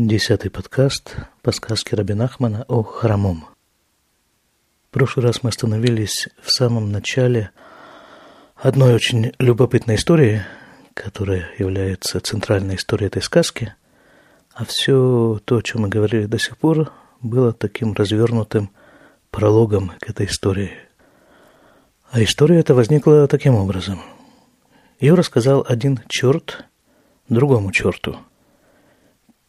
Десятый подкаст по сказке Рабин Ахмана о хромом. В прошлый раз мы остановились в самом начале одной очень любопытной истории, которая является центральной историей этой сказки, а все то, о чем мы говорили до сих пор, было таким развернутым прологом к этой истории. А история эта возникла таким образом. Ее рассказал один черт другому черту –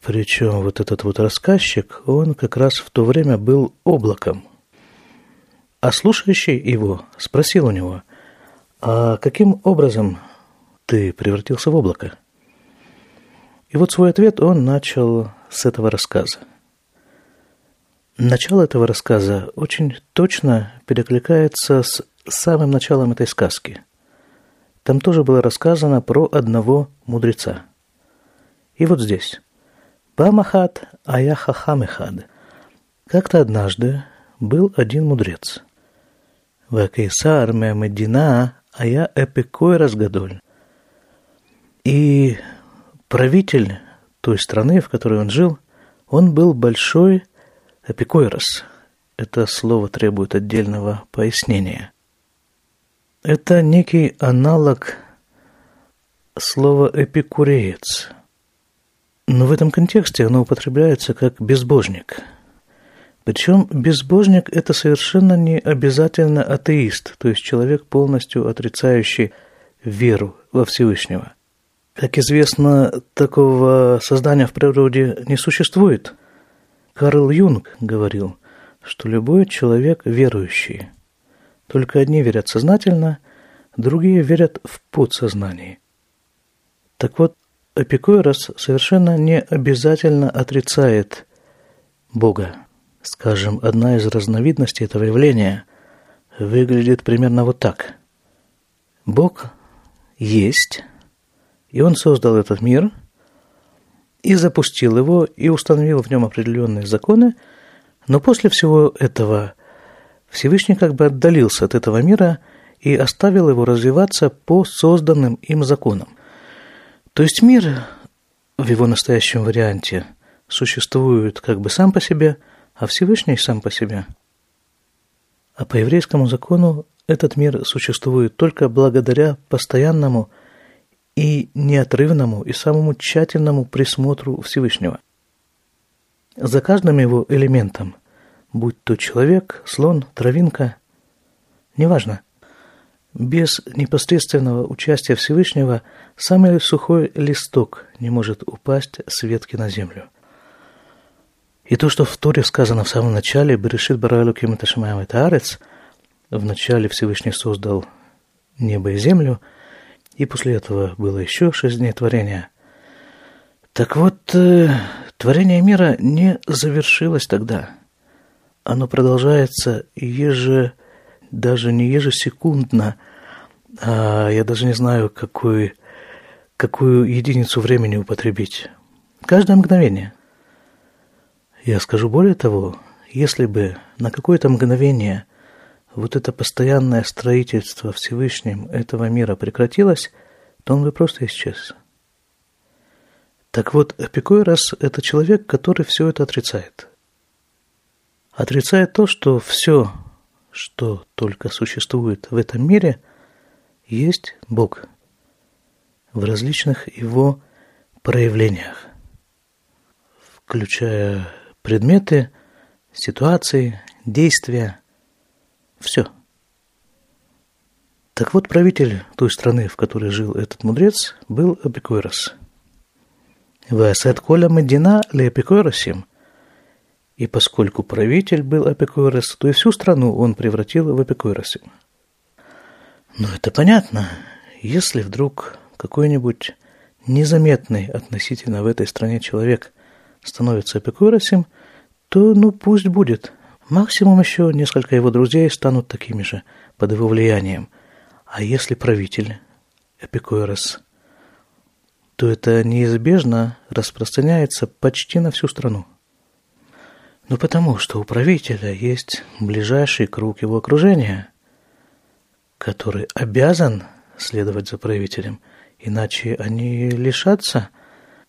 причем вот этот вот рассказчик, он как раз в то время был облаком. А слушающий его спросил у него, а каким образом ты превратился в облако? И вот свой ответ он начал с этого рассказа. Начало этого рассказа очень точно перекликается с самым началом этой сказки. Там тоже было рассказано про одного мудреца. И вот здесь. Памахат ая хахамехад. Как-то однажды был один мудрец. Вакейсар медина ая эпикой разгадоль. И правитель той страны, в которой он жил, он был большой эпикойрос. Это слово требует отдельного пояснения. Это некий аналог слова эпикуреец – но в этом контексте оно употребляется как безбожник. Причем безбожник – это совершенно не обязательно атеист, то есть человек, полностью отрицающий веру во Всевышнего. Как известно, такого создания в природе не существует. Карл Юнг говорил, что любой человек верующий. Только одни верят сознательно, другие верят в подсознании. Так вот, Эпикурос совершенно не обязательно отрицает Бога. Скажем, одна из разновидностей этого явления выглядит примерно вот так. Бог есть, и Он создал этот мир, и запустил его, и установил в нем определенные законы, но после всего этого Всевышний как бы отдалился от этого мира и оставил его развиваться по созданным им законам. То есть мир в его настоящем варианте существует как бы сам по себе, а Всевышний сам по себе. А по еврейскому закону этот мир существует только благодаря постоянному и неотрывному и самому тщательному присмотру Всевышнего. За каждым его элементом, будь то человек, слон, травинка, неважно – без непосредственного участия Всевышнего самый сухой листок не может упасть с ветки на землю. И то, что в Торе сказано в самом начале, «Берешит баралу киматашмаем это арец», в начале Всевышний создал небо и землю, и после этого было еще шесть дней творения. Так вот, э, творение мира не завершилось тогда. Оно продолжается еже даже не ежесекундно, а я даже не знаю, какую, какую единицу времени употребить. Каждое мгновение. Я скажу более того, если бы на какое-то мгновение вот это постоянное строительство Всевышним этого мира прекратилось, то он бы просто исчез. Так вот, Эпикойрос – это человек, который все это отрицает. Отрицает то, что все что только существует в этом мире, есть Бог в различных его проявлениях, включая предметы, ситуации, действия, все. Так вот, правитель той страны, в которой жил этот мудрец, был Эпикойрос. Васет Коля Медина ле Эпикойросим – и поскольку правитель был Апикойрос, то и всю страну он превратил в Апикойросы. Но это понятно. Если вдруг какой-нибудь незаметный относительно в этой стране человек становится Апикойросом, то ну пусть будет. Максимум еще несколько его друзей станут такими же под его влиянием. А если правитель Эпикойрос, то это неизбежно распространяется почти на всю страну. Ну потому что у правителя есть ближайший круг его окружения, который обязан следовать за правителем, иначе они лишатся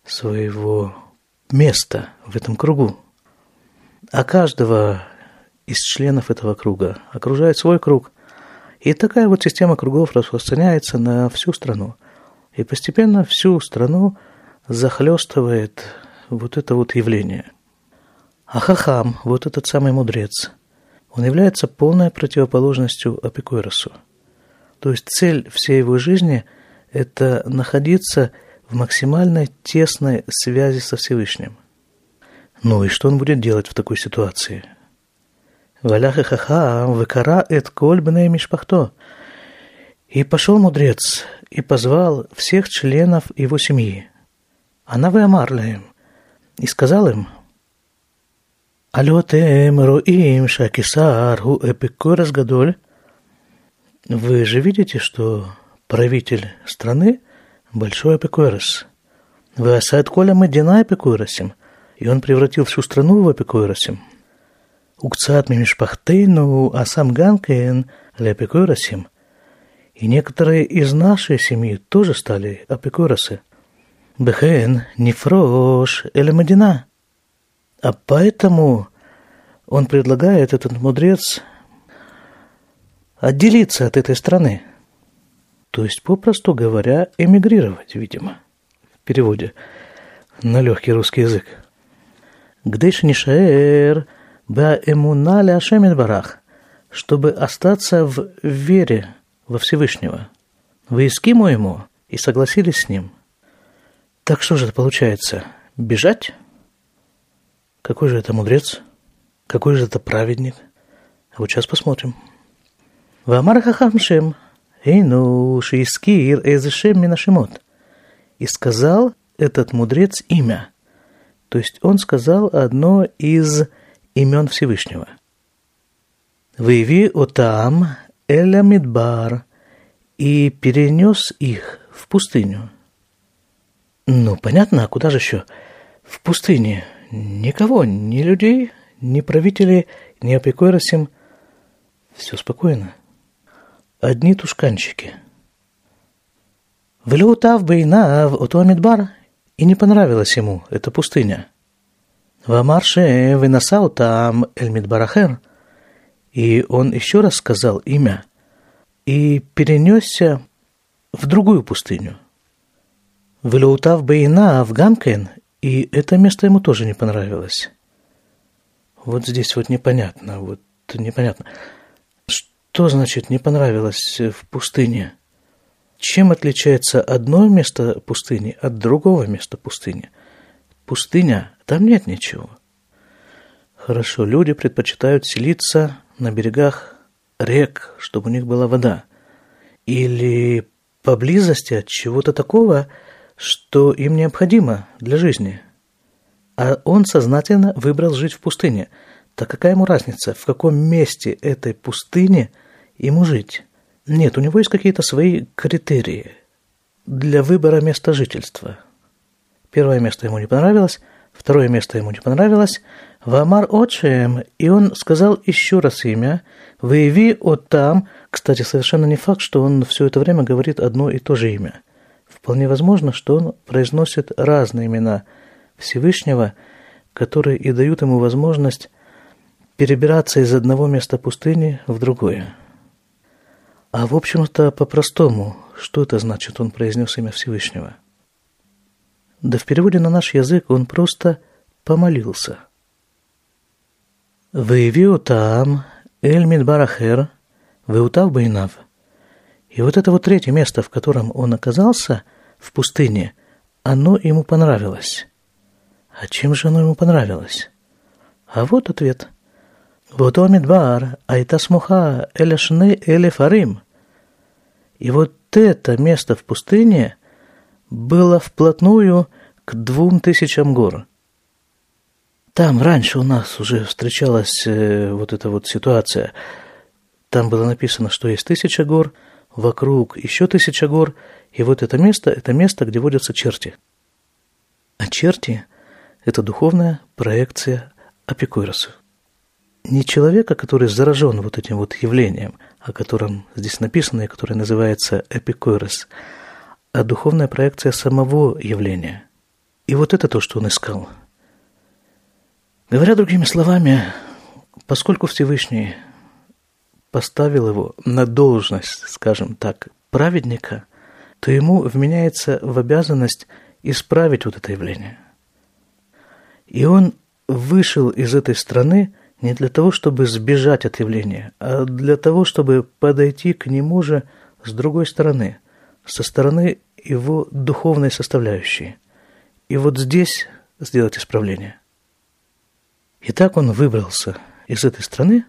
своего место в этом кругу. А каждого из членов этого круга окружает свой круг. И такая вот система кругов распространяется на всю страну. И постепенно всю страну захлестывает вот это вот явление. А Хахам, вот этот самый мудрец, он является полной противоположностью Апикуэросу. То есть цель всей его жизни – это находиться в максимальной тесной связи со Всевышним. Ну и что он будет делать в такой ситуации? Валяха хахам выкара эт коль мишпахто. И пошел мудрец и позвал всех членов его семьи. Она вымарла им и сказал им, «Алётем роим шакисар ху эпикурас гадоль». Вы же видите, что правитель страны – большой эпикурас. Вы асад коля медина эпикурасим, и он превратил всю страну в эпикурасим. Укцат мимишпахтейну, а сам ганкен лепикурасим. И некоторые из нашей семьи тоже стали апикурасы – Бехен нефрош эля Медина. А поэтому он предлагает, этот мудрец, отделиться от этой страны. То есть, попросту говоря, эмигрировать, видимо, в переводе на легкий русский язык. Гдеш нишаэр ба эмуна ля барах, чтобы остаться в вере во Всевышнего. Вы искимо ему и согласились с ним – так что же это получается? Бежать? Какой же это мудрец? Какой же это праведник? А вот сейчас посмотрим. Вамар хахам шем, эйну шиискир эзешем минашимот. И сказал этот мудрец имя. То есть он сказал одно из имен Всевышнего. Выяви отам эля мидбар и перенес их в пустыню. Ну, понятно, а куда же еще? В пустыне. Никого, ни людей, ни правителей, ни опекойросим. Все спокойно. Одни тушканчики. Влютав бейнав отуамидбар, и не понравилась ему эта пустыня. Вамарше выносал там Эльмидбарахер, и он еще раз сказал имя и перенесся в другую пустыню – Велеутав Бейна Афганкен, и это место ему тоже не понравилось. Вот здесь вот непонятно, вот непонятно. Что значит не понравилось в пустыне? Чем отличается одно место пустыни от другого места пустыни? Пустыня, там нет ничего. Хорошо, люди предпочитают селиться на берегах рек, чтобы у них была вода. Или поблизости от чего-то такого, что им необходимо для жизни. А он сознательно выбрал жить в пустыне. Так какая ему разница, в каком месте этой пустыни ему жить? Нет, у него есть какие-то свои критерии для выбора места жительства. Первое место ему не понравилось, второе место ему не понравилось. Вамар Отшем, и он сказал еще раз имя, выяви от там, кстати, совершенно не факт, что он все это время говорит одно и то же имя – Вполне возможно, что он произносит разные имена Всевышнего, которые и дают ему возможность перебираться из одного места пустыни в другое. А в общем-то, по-простому, что это значит, он произнес имя Всевышнего? Да в переводе на наш язык он просто помолился. «Выявио таам эль мидбарахер, выутав байнав». И вот это вот третье место, в котором он оказался, в пустыне, оно ему понравилось. А чем же оно ему понравилось? А вот ответ. Вот Омидбар, айта смуха, эляшны элефарим. И вот это место в пустыне было вплотную к двум тысячам гор. Там раньше у нас уже встречалась э, вот эта вот ситуация. Там было написано, что есть тысяча гор – вокруг еще тысяча гор, и вот это место – это место, где водятся черти. А черти – это духовная проекция апикуйросов. Не человека, который заражен вот этим вот явлением, о котором здесь написано и которое называется эпикуйрос, а духовная проекция самого явления. И вот это то, что он искал. Говоря другими словами, поскольку Всевышний поставил его на должность, скажем так, праведника, то ему вменяется в обязанность исправить вот это явление. И он вышел из этой страны не для того, чтобы сбежать от явления, а для того, чтобы подойти к нему же с другой стороны, со стороны его духовной составляющей. И вот здесь сделать исправление. И так он выбрался из этой страны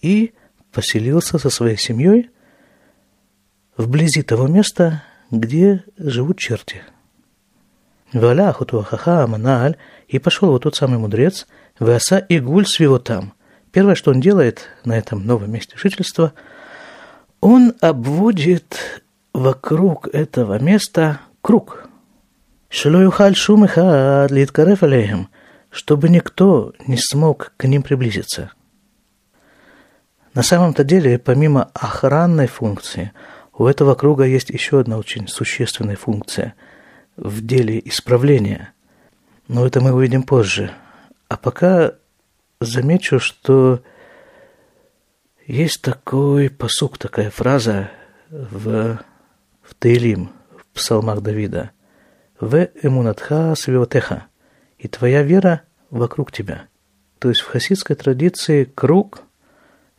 и поселился со своей семьей вблизи того места, где живут черти. Валя Хутуахаха Аманаль, и пошел вот тот самый мудрец, Васа и Гуль свего там. Первое, что он делает на этом новом месте жительства, он обводит вокруг этого места круг. Шилоюхаль шумиха литкареф алейхем, чтобы никто не смог к ним приблизиться. На самом-то деле, помимо охранной функции, у этого круга есть еще одна очень существенная функция в деле исправления. Но это мы увидим позже. А пока замечу, что есть такой посук, такая фраза в, в Таилим, в псалмах Давида. «В эмунатха свиотеха» и твоя вера вокруг тебя. То есть в хасидской традиции круг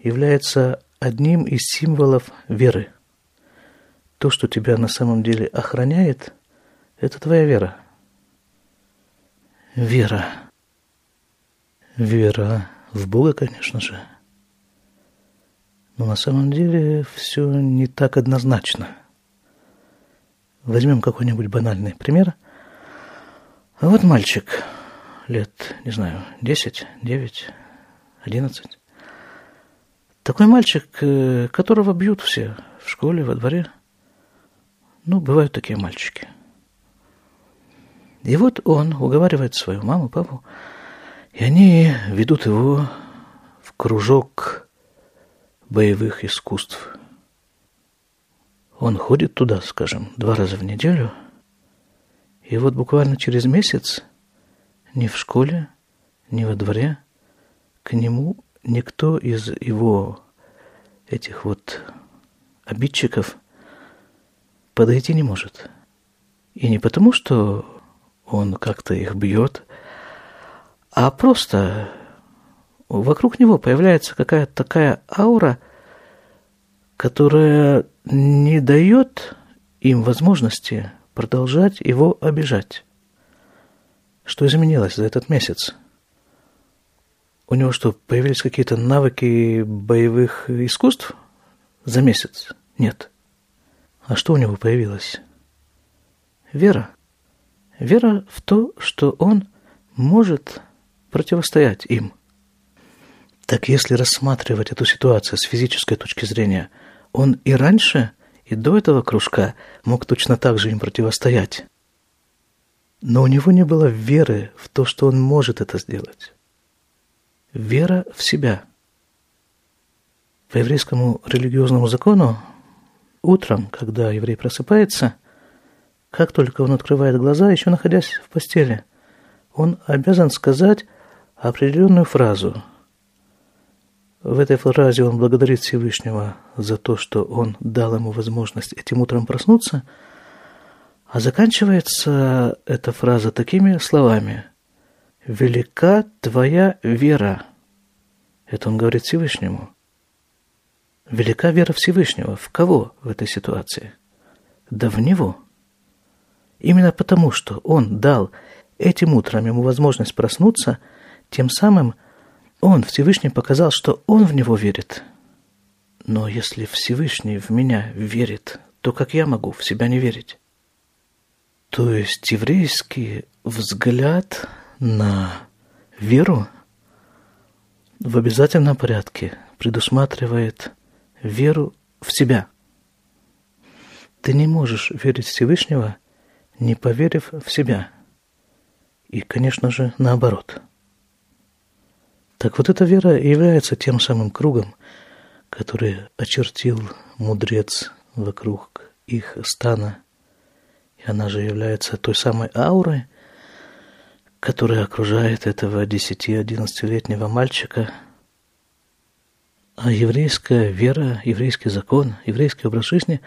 является одним из символов веры. То, что тебя на самом деле охраняет, это твоя вера. Вера. Вера в Бога, конечно же. Но на самом деле все не так однозначно. Возьмем какой-нибудь банальный пример. А вот мальчик лет, не знаю, 10, 9, 11. Такой мальчик, э, которого бьют все в школе, во дворе. Ну, бывают такие мальчики. И вот он уговаривает свою маму, папу, и они ведут его в кружок боевых искусств. Он ходит туда, скажем, два раза в неделю, и вот буквально через месяц ни в школе, ни во дворе к нему никто из его этих вот обидчиков подойти не может. И не потому, что он как-то их бьет, а просто вокруг него появляется какая-то такая аура, которая не дает им возможности продолжать его обижать. Что изменилось за этот месяц? У него что, появились какие-то навыки боевых искусств за месяц? Нет. А что у него появилось? Вера. Вера в то, что он может противостоять им. Так если рассматривать эту ситуацию с физической точки зрения, он и раньше, и до этого кружка мог точно так же им противостоять. Но у него не было веры в то, что он может это сделать. Вера в себя. По еврейскому религиозному закону утром, когда еврей просыпается, как только он открывает глаза, еще находясь в постели, он обязан сказать определенную фразу. В этой фразе он благодарит Всевышнего за то, что он дал ему возможность этим утром проснуться – а заканчивается эта фраза такими словами. «Велика твоя вера». Это он говорит Всевышнему. Велика вера Всевышнего. В кого в этой ситуации? Да в Него. Именно потому, что Он дал этим утром ему возможность проснуться, тем самым Он, Всевышний, показал, что Он в Него верит. Но если Всевышний в меня верит, то как я могу в себя не верить? То есть еврейский взгляд на веру в обязательном порядке предусматривает веру в себя. Ты не можешь верить Всевышнего, не поверив в себя. И, конечно же, наоборот. Так вот эта вера является тем самым кругом, который очертил мудрец вокруг их стана – и она же является той самой аурой, которая окружает этого 10-11-летнего мальчика, а еврейская вера, еврейский закон, еврейский образ жизни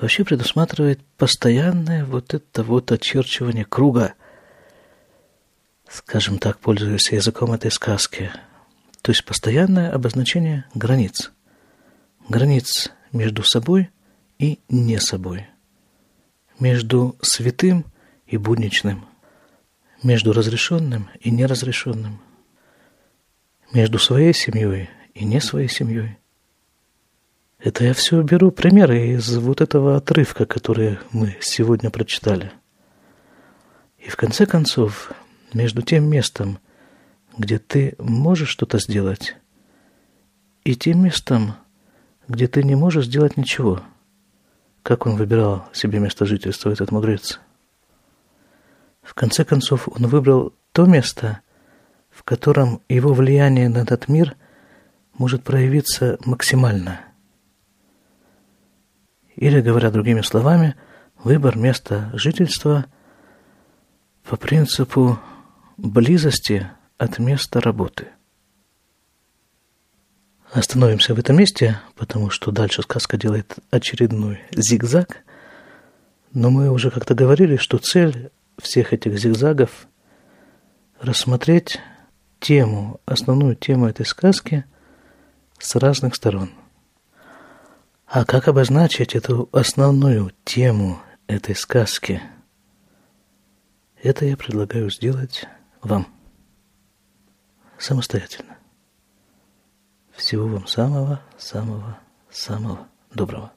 вообще предусматривает постоянное вот это вот очерчивание круга, скажем так, пользуясь языком этой сказки, то есть постоянное обозначение границ. Границ между собой и не собой. Между святым и будничным. Между разрешенным и неразрешенным. Между своей семьей и не своей семьей. Это я все беру примеры из вот этого отрывка, который мы сегодня прочитали. И в конце концов, между тем местом, где ты можешь что-то сделать, и тем местом, где ты не можешь сделать ничего. Как он выбирал себе место жительства, этот мудрец? В конце концов, он выбрал то место, в котором его влияние на этот мир может проявиться максимально. Или, говоря другими словами, выбор места жительства по принципу близости от места работы. Остановимся в этом месте, потому что дальше сказка делает очередной зигзаг. Но мы уже как-то говорили, что цель всех этих зигзагов рассмотреть тему, основную тему этой сказки – с разных сторон. А как обозначить эту основную тему этой сказки? Это я предлагаю сделать вам самостоятельно. Всего вам самого, самого, самого доброго.